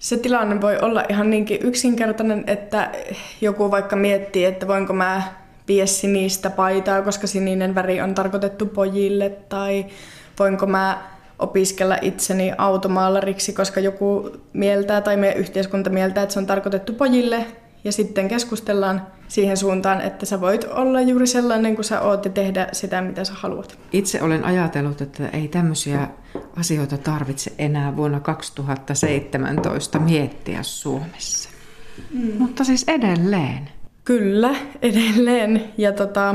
Se tilanne voi olla ihan niinkin yksinkertainen, että joku vaikka miettii, että voinko mä vie sinistä paitaa, koska sininen väri on tarkoitettu pojille, tai voinko mä opiskella itseni automaalariksi, koska joku mieltää tai meidän yhteiskunta mieltää, että se on tarkoitettu pojille, ja sitten keskustellaan siihen suuntaan, että sä voit olla juuri sellainen kuin sä oot ja tehdä sitä, mitä sä haluat. Itse olen ajatellut, että ei tämmöisiä asioita tarvitse enää vuonna 2017 miettiä Suomessa. Mm. Mutta siis edelleen. Kyllä, edelleen. Ja tota,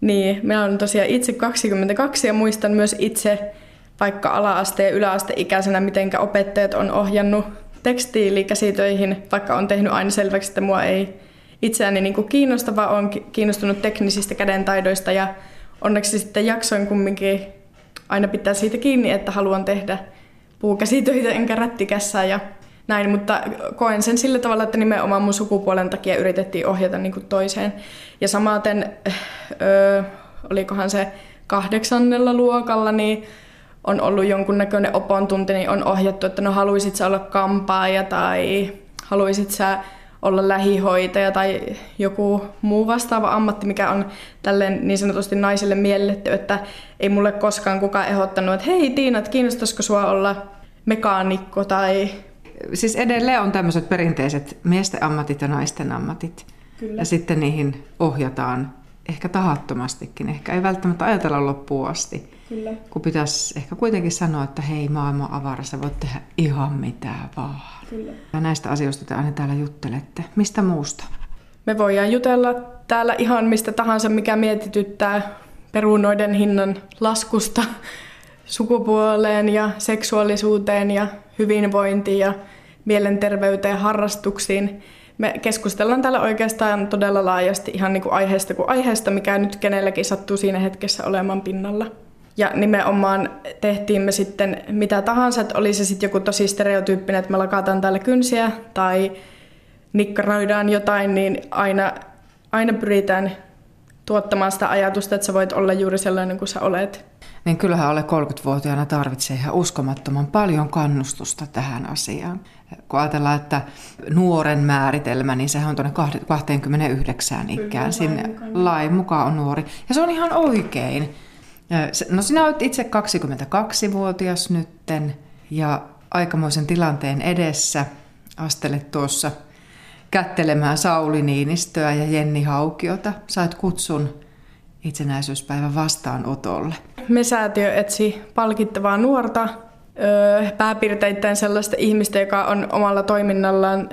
niin, minä olen tosiaan itse 22 ja muistan myös itse vaikka ala-aste- ja yläasteikäisenä, miten opettajat on ohjannut tekstiilikäsitöihin, vaikka on tehnyt aina selväksi, että mua ei itseäni niin kuin kiinnosta, vaan kiinnostunut teknisistä kädentaidoista ja onneksi sitten jaksoin kumminkin aina pitää siitä kiinni, että haluan tehdä puukäsitöitä enkä rättikässä ja näin, mutta koen sen sillä tavalla, että nimenomaan mun sukupuolen takia yritettiin ohjata niin kuin toiseen. Ja samaten, öö, olikohan se kahdeksannella luokalla, niin on ollut jonkunnäköinen opon tunti, niin on ohjattu, että no haluaisit sä olla kampaaja tai haluaisit sä olla lähihoitaja tai joku muu vastaava ammatti, mikä on tälleen niin sanotusti naisille mielletty, että ei mulle koskaan kukaan ehdottanut, että hei Tiina, että kiinnostaisiko sua olla mekaanikko tai... Siis edelleen on tämmöiset perinteiset miesten ammatit ja naisten ammatit. Kyllä. Ja sitten niihin ohjataan ehkä tahattomastikin, ehkä ei välttämättä ajatella loppuun asti. Kyllä. Kun pitäisi ehkä kuitenkin sanoa, että hei maailma avara, sä voit tehdä ihan mitä vaan. Kyllä. Ja näistä asioista te aina täällä juttelette. Mistä muusta? Me voidaan jutella täällä ihan mistä tahansa, mikä mietityttää perunoiden hinnan laskusta sukupuoleen ja seksuaalisuuteen ja hyvinvointiin ja mielenterveyteen, harrastuksiin. Me keskustellaan täällä oikeastaan todella laajasti ihan niin kuin aiheesta kuin aiheesta, mikä nyt kenelläkin sattuu siinä hetkessä olemaan pinnalla. Ja nimenomaan tehtiin me sitten mitä tahansa, että oli se sitten joku tosi stereotyyppinen, että me lakataan täällä kynsiä tai nikkaroidaan jotain, niin aina, aina pyritään tuottamaan sitä ajatusta, että sä voit olla juuri sellainen kuin sä olet. Niin kyllähän alle 30-vuotiaana tarvitsee ihan uskomattoman paljon kannustusta tähän asiaan. Kun ajatellaan, että nuoren määritelmä, niin sehän on tuonne 29 ikään. Sinne lain mukaan on nuori. Ja se on ihan oikein. No sinä olet itse 22-vuotias nytten ja aikamoisen tilanteen edessä. Astelet tuossa kättelemään Sauli Niinistöä ja Jenni Haukiota. Sait kutsun itsenäisyyspäivän vastaanotolle. Me säätiö etsi palkittavaa nuorta, pääpiirteittäin sellaista ihmistä, joka on omalla toiminnallaan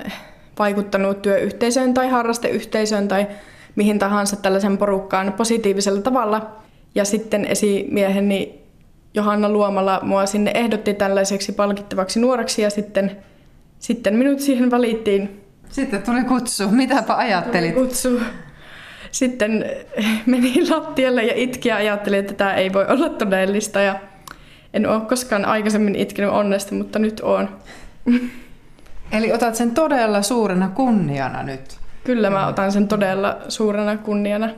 vaikuttanut työyhteisöön tai harrasteyhteisöön tai mihin tahansa tällaisen porukkaan positiivisella tavalla – ja sitten esimieheni Johanna Luomala mua sinne ehdotti tällaiseksi palkittavaksi nuoreksi ja sitten, sitten minut siihen valittiin. Sitten tuli kutsu. Mitäpä ajattelit? Tuli kutsu. Sitten meni lattialle ja itki ja ajattelin, että tämä ei voi olla todellista. Ja en ole koskaan aikaisemmin itkenyt onnesta, mutta nyt on. Eli otat sen todella suurena kunniana nyt? Kyllä mä otan sen todella suurena kunniana.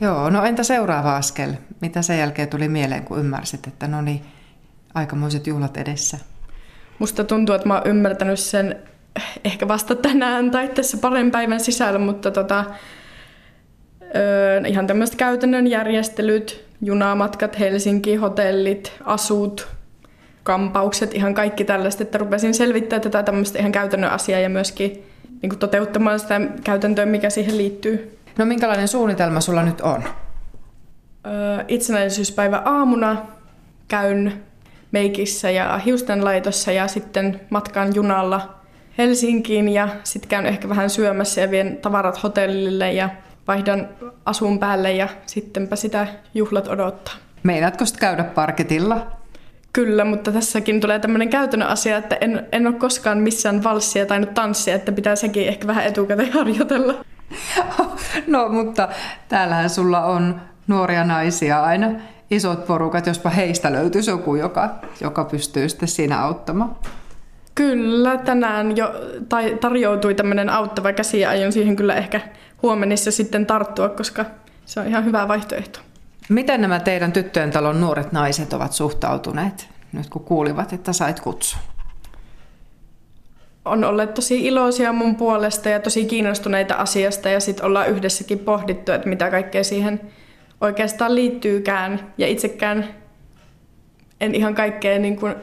Joo, no entä seuraava askel? Mitä sen jälkeen tuli mieleen, kun ymmärsit, että no niin, aikamoiset juhlat edessä? Musta tuntuu, että mä oon ymmärtänyt sen ehkä vasta tänään tai tässä parin päivän sisällä, mutta tota, öö, ihan tämmöiset käytännön järjestelyt, junamatkat Helsinki, hotellit, asut, kampaukset, ihan kaikki tällaista, että rupesin selvittämään tätä tämmöistä ihan käytännön asiaa ja myöskin niin toteuttamaan sitä käytäntöä, mikä siihen liittyy. No minkälainen suunnitelma sulla nyt on? Öö, itsenäisyyspäivä aamuna käyn meikissä ja hiustenlaitossa ja sitten matkaan junalla Helsinkiin ja sitten käyn ehkä vähän syömässä ja vien tavarat hotellille ja vaihdan asun päälle ja sittenpä sitä juhlat odottaa. Meinaatko käydä parketilla? Kyllä, mutta tässäkin tulee tämmöinen käytännön asia, että en, en ole koskaan missään valssia tai tanssia, että pitää sekin ehkä vähän etukäteen harjoitella. No, mutta täällähän sulla on nuoria naisia aina, isot porukat, jospa heistä löytyisi joku, joka, joka pystyy sitten siinä auttamaan. Kyllä, tänään jo tai tarjoutui tämmöinen auttava käsi ja aion siihen kyllä ehkä huomenissa sitten tarttua, koska se on ihan hyvä vaihtoehto. Miten nämä teidän tyttöjen talon nuoret naiset ovat suhtautuneet nyt kun kuulivat, että sait kutsun? On olleet tosi iloisia mun puolesta ja tosi kiinnostuneita asiasta ja sitten ollaan yhdessäkin pohdittu, että mitä kaikkea siihen oikeastaan liittyykään. Ja itsekään en ihan kaikkea niin kuin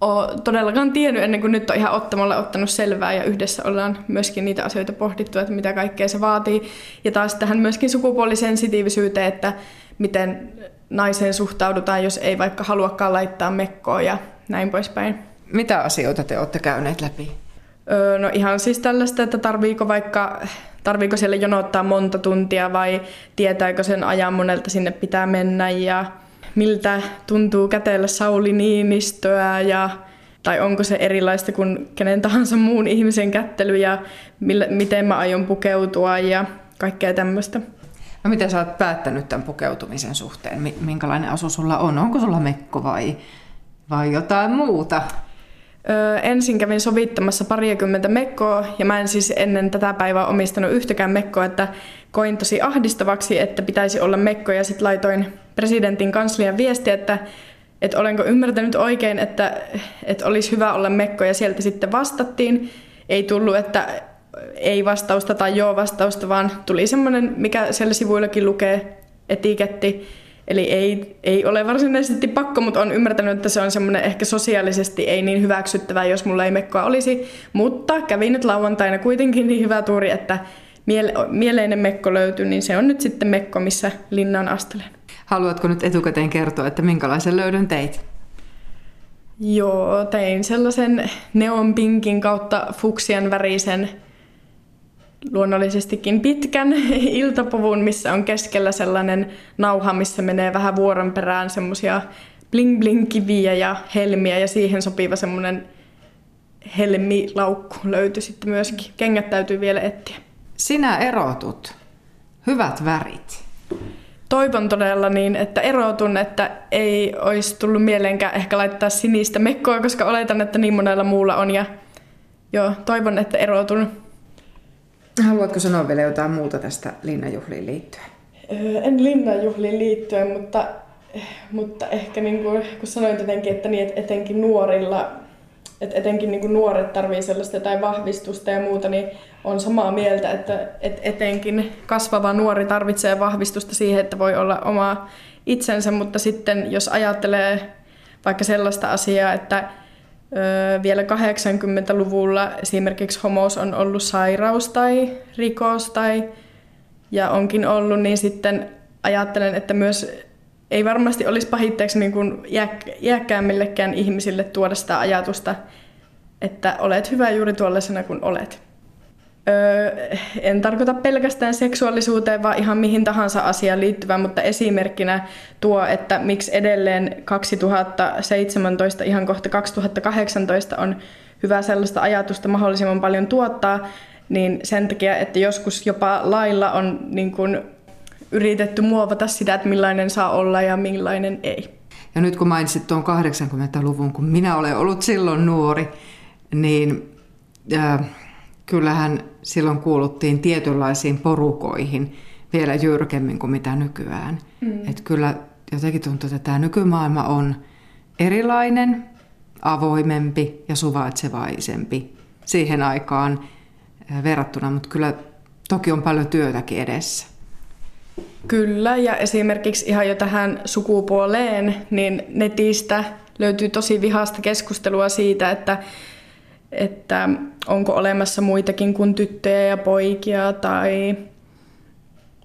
ole todellakaan tiennyt ennen kuin nyt on ihan ottamalla ottanut selvää ja yhdessä ollaan myöskin niitä asioita pohdittu, että mitä kaikkea se vaatii. Ja taas tähän myöskin sukupuolisensitiivisyyteen, että miten naiseen suhtaudutaan, jos ei vaikka haluakaan laittaa mekkoa ja näin poispäin. Mitä asioita te olette käyneet läpi? Öö, no ihan siis tällaista, että tarviiko vaikka tarviiko siellä jonottaa monta tuntia vai tietääkö sen ajan monelta sinne pitää mennä ja miltä tuntuu kätellä Sauli Niinistöä ja tai onko se erilaista kuin kenen tahansa muun ihmisen kättely ja millä, miten mä aion pukeutua ja kaikkea tämmöistä. No miten sä oot päättänyt tämän pukeutumisen suhteen? Minkälainen asu sulla on? Onko sulla mekko vai, vai jotain muuta? Öö, ensin kävin sovittamassa parikymmentä mekkoa ja mä en siis ennen tätä päivää omistanut yhtäkään mekkoa, että koin tosi ahdistavaksi, että pitäisi olla mekko ja sitten laitoin presidentin kanslian viesti, että, että olenko ymmärtänyt oikein, että, että olisi hyvä olla mekko ja sieltä sitten vastattiin. Ei tullut, että ei vastausta tai joo vastausta, vaan tuli semmoinen, mikä siellä sivuillakin lukee, etiketti, Eli ei, ei ole varsinaisesti pakko, mutta on ymmärtänyt, että se on semmoinen ehkä sosiaalisesti ei niin hyväksyttävää, jos mulla ei mekkoa olisi. Mutta kävi nyt lauantaina kuitenkin niin hyvä tuuri, että miele- mieleinen mekko löytyi, niin se on nyt sitten mekko, missä linnaan astelen. Haluatko nyt etukäteen kertoa, että minkälaisen löydön teit? Joo, tein sellaisen neonpinkin kautta fuksian värisen luonnollisestikin pitkän iltapuvun, missä on keskellä sellainen nauha, missä menee vähän vuoron perään semmoisia bling bling kiviä ja helmiä ja siihen sopiva semmoinen helmilaukku löytyi sitten myöskin. Kengät täytyy vielä etsiä. Sinä erotut. Hyvät värit. Toivon todella niin, että erotun, että ei olisi tullut mieleenkään ehkä laittaa sinistä mekkoa, koska oletan, että niin monella muulla on. Ja joo, toivon, että erotun. Haluatko sanoa vielä jotain muuta tästä linnanjuhliin liittyen? En linnanjuhliin liittyen, mutta, mutta ehkä niin kuin, kun sanoin jotenkin, että, niin, etenkin nuorilla, että etenkin niin kuin nuoret tarvii sellaista jotain vahvistusta ja muuta, niin on samaa mieltä, että, että etenkin kasvava nuori tarvitsee vahvistusta siihen, että voi olla oma itsensä, mutta sitten jos ajattelee vaikka sellaista asiaa, että vielä 80-luvulla esimerkiksi homous on ollut sairaus tai rikos tai ja onkin ollut, niin sitten ajattelen, että myös ei varmasti olisi pahitteeksi niin kuin iäkkäämmillekään ihmisille tuoda sitä ajatusta, että olet hyvä juuri tuollaisena kuin olet. Öö, en tarkoita pelkästään seksuaalisuuteen, vaan ihan mihin tahansa asiaan liittyvään, mutta esimerkkinä tuo, että miksi edelleen 2017, ihan kohta 2018 on hyvä sellaista ajatusta mahdollisimman paljon tuottaa, niin sen takia, että joskus jopa lailla on niin kuin yritetty muovata sitä, että millainen saa olla ja millainen ei. Ja nyt kun mainitsit tuon 80-luvun, kun minä olen ollut silloin nuori, niin... Äh, kyllähän silloin kuuluttiin tietynlaisiin porukoihin vielä jyrkemmin kuin mitä nykyään. Mm. Et kyllä jotenkin tuntuu, että tämä nykymaailma on erilainen, avoimempi ja suvaitsevaisempi siihen aikaan verrattuna, mutta kyllä toki on paljon työtäkin edessä. Kyllä, ja esimerkiksi ihan jo tähän sukupuoleen, niin netistä löytyy tosi vihasta keskustelua siitä, että että onko olemassa muitakin kuin tyttöjä ja poikia tai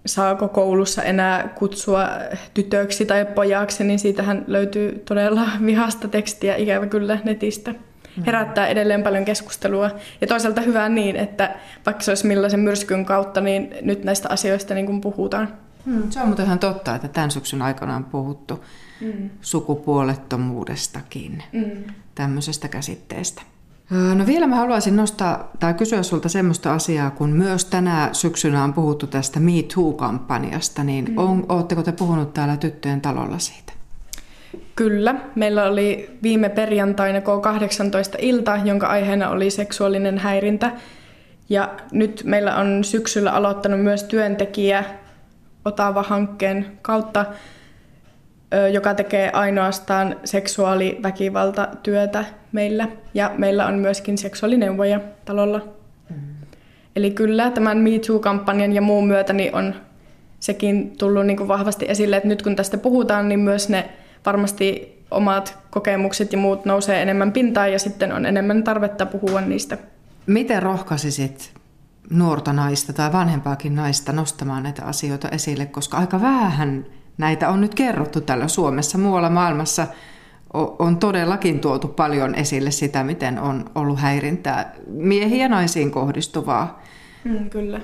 saako koulussa enää kutsua tytöksi tai pojaksi, niin siitähän löytyy todella vihasta tekstiä ikävä kyllä netistä. Mm. Herättää edelleen paljon keskustelua. Ja toisaalta hyvä niin, että vaikka se olisi millaisen myrskyn kautta, niin nyt näistä asioista niin kuin puhutaan. Mm, se on muuten ihan totta, että tämän syksyn aikana on puhuttu mm. sukupuolettomuudestakin, mm. tämmöisestä käsitteestä. No vielä mä haluaisin nostaa tai kysyä sulta semmoista asiaa, kun myös tänä syksynä on puhuttu tästä Me Too-kampanjasta, niin mm. on, ootteko te puhunut täällä tyttöjen talolla siitä? Kyllä. Meillä oli viime perjantaina K18 ilta, jonka aiheena oli seksuaalinen häirintä. Ja nyt meillä on syksyllä aloittanut myös työntekijä Otava-hankkeen kautta joka tekee ainoastaan seksuaaliväkivaltatyötä meillä. Ja meillä on myöskin seksuaalineuvoja talolla. Mm. Eli kyllä tämän Me Too-kampanjan ja muun myötä niin on sekin tullut niin kuin vahvasti esille, että nyt kun tästä puhutaan, niin myös ne varmasti omat kokemukset ja muut nousee enemmän pintaan ja sitten on enemmän tarvetta puhua niistä. Miten rohkaisisit nuorta naista tai vanhempaakin naista nostamaan näitä asioita esille, koska aika vähän näitä on nyt kerrottu täällä Suomessa. Muualla maailmassa on todellakin tuotu paljon esille sitä, miten on ollut häirintää miehiin ja naisiin kohdistuvaa. Mm, kyllä.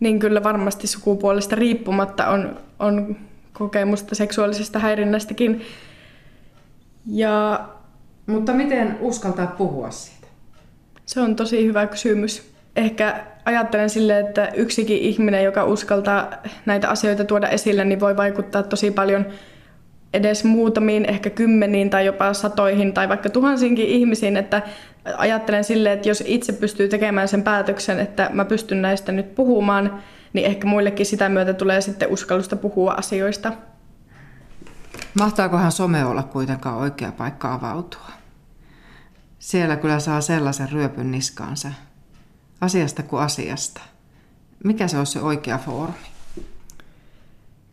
Niin kyllä varmasti sukupuolesta riippumatta on, on kokemusta seksuaalisesta häirinnästäkin. Ja... Mutta miten uskaltaa puhua siitä? Se on tosi hyvä kysymys. Ehkä ajattelen sille, että yksikin ihminen, joka uskaltaa näitä asioita tuoda esille, niin voi vaikuttaa tosi paljon edes muutamiin, ehkä kymmeniin tai jopa satoihin tai vaikka tuhansinkin ihmisiin, että ajattelen sille, että jos itse pystyy tekemään sen päätöksen, että mä pystyn näistä nyt puhumaan, niin ehkä muillekin sitä myötä tulee sitten uskallusta puhua asioista. Mahtaakohan some olla kuitenkaan oikea paikka avautua? Siellä kyllä saa sellaisen ryöpyn niskaansa. Asiasta kuin asiasta. Mikä se on se oikea foorumi?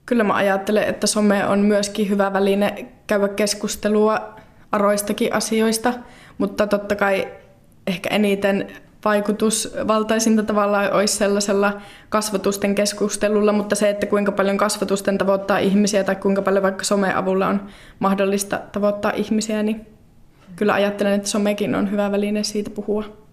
Kyllä mä ajattelen, että some on myöskin hyvä väline käydä keskustelua aroistakin asioista, mutta totta kai ehkä eniten vaikutusvaltaisinta tavallaan olisi sellaisella kasvatusten keskustelulla, mutta se, että kuinka paljon kasvatusten tavoittaa ihmisiä tai kuinka paljon vaikka someavulla on mahdollista tavoittaa ihmisiä, niin kyllä ajattelen, että somekin on hyvä väline siitä puhua.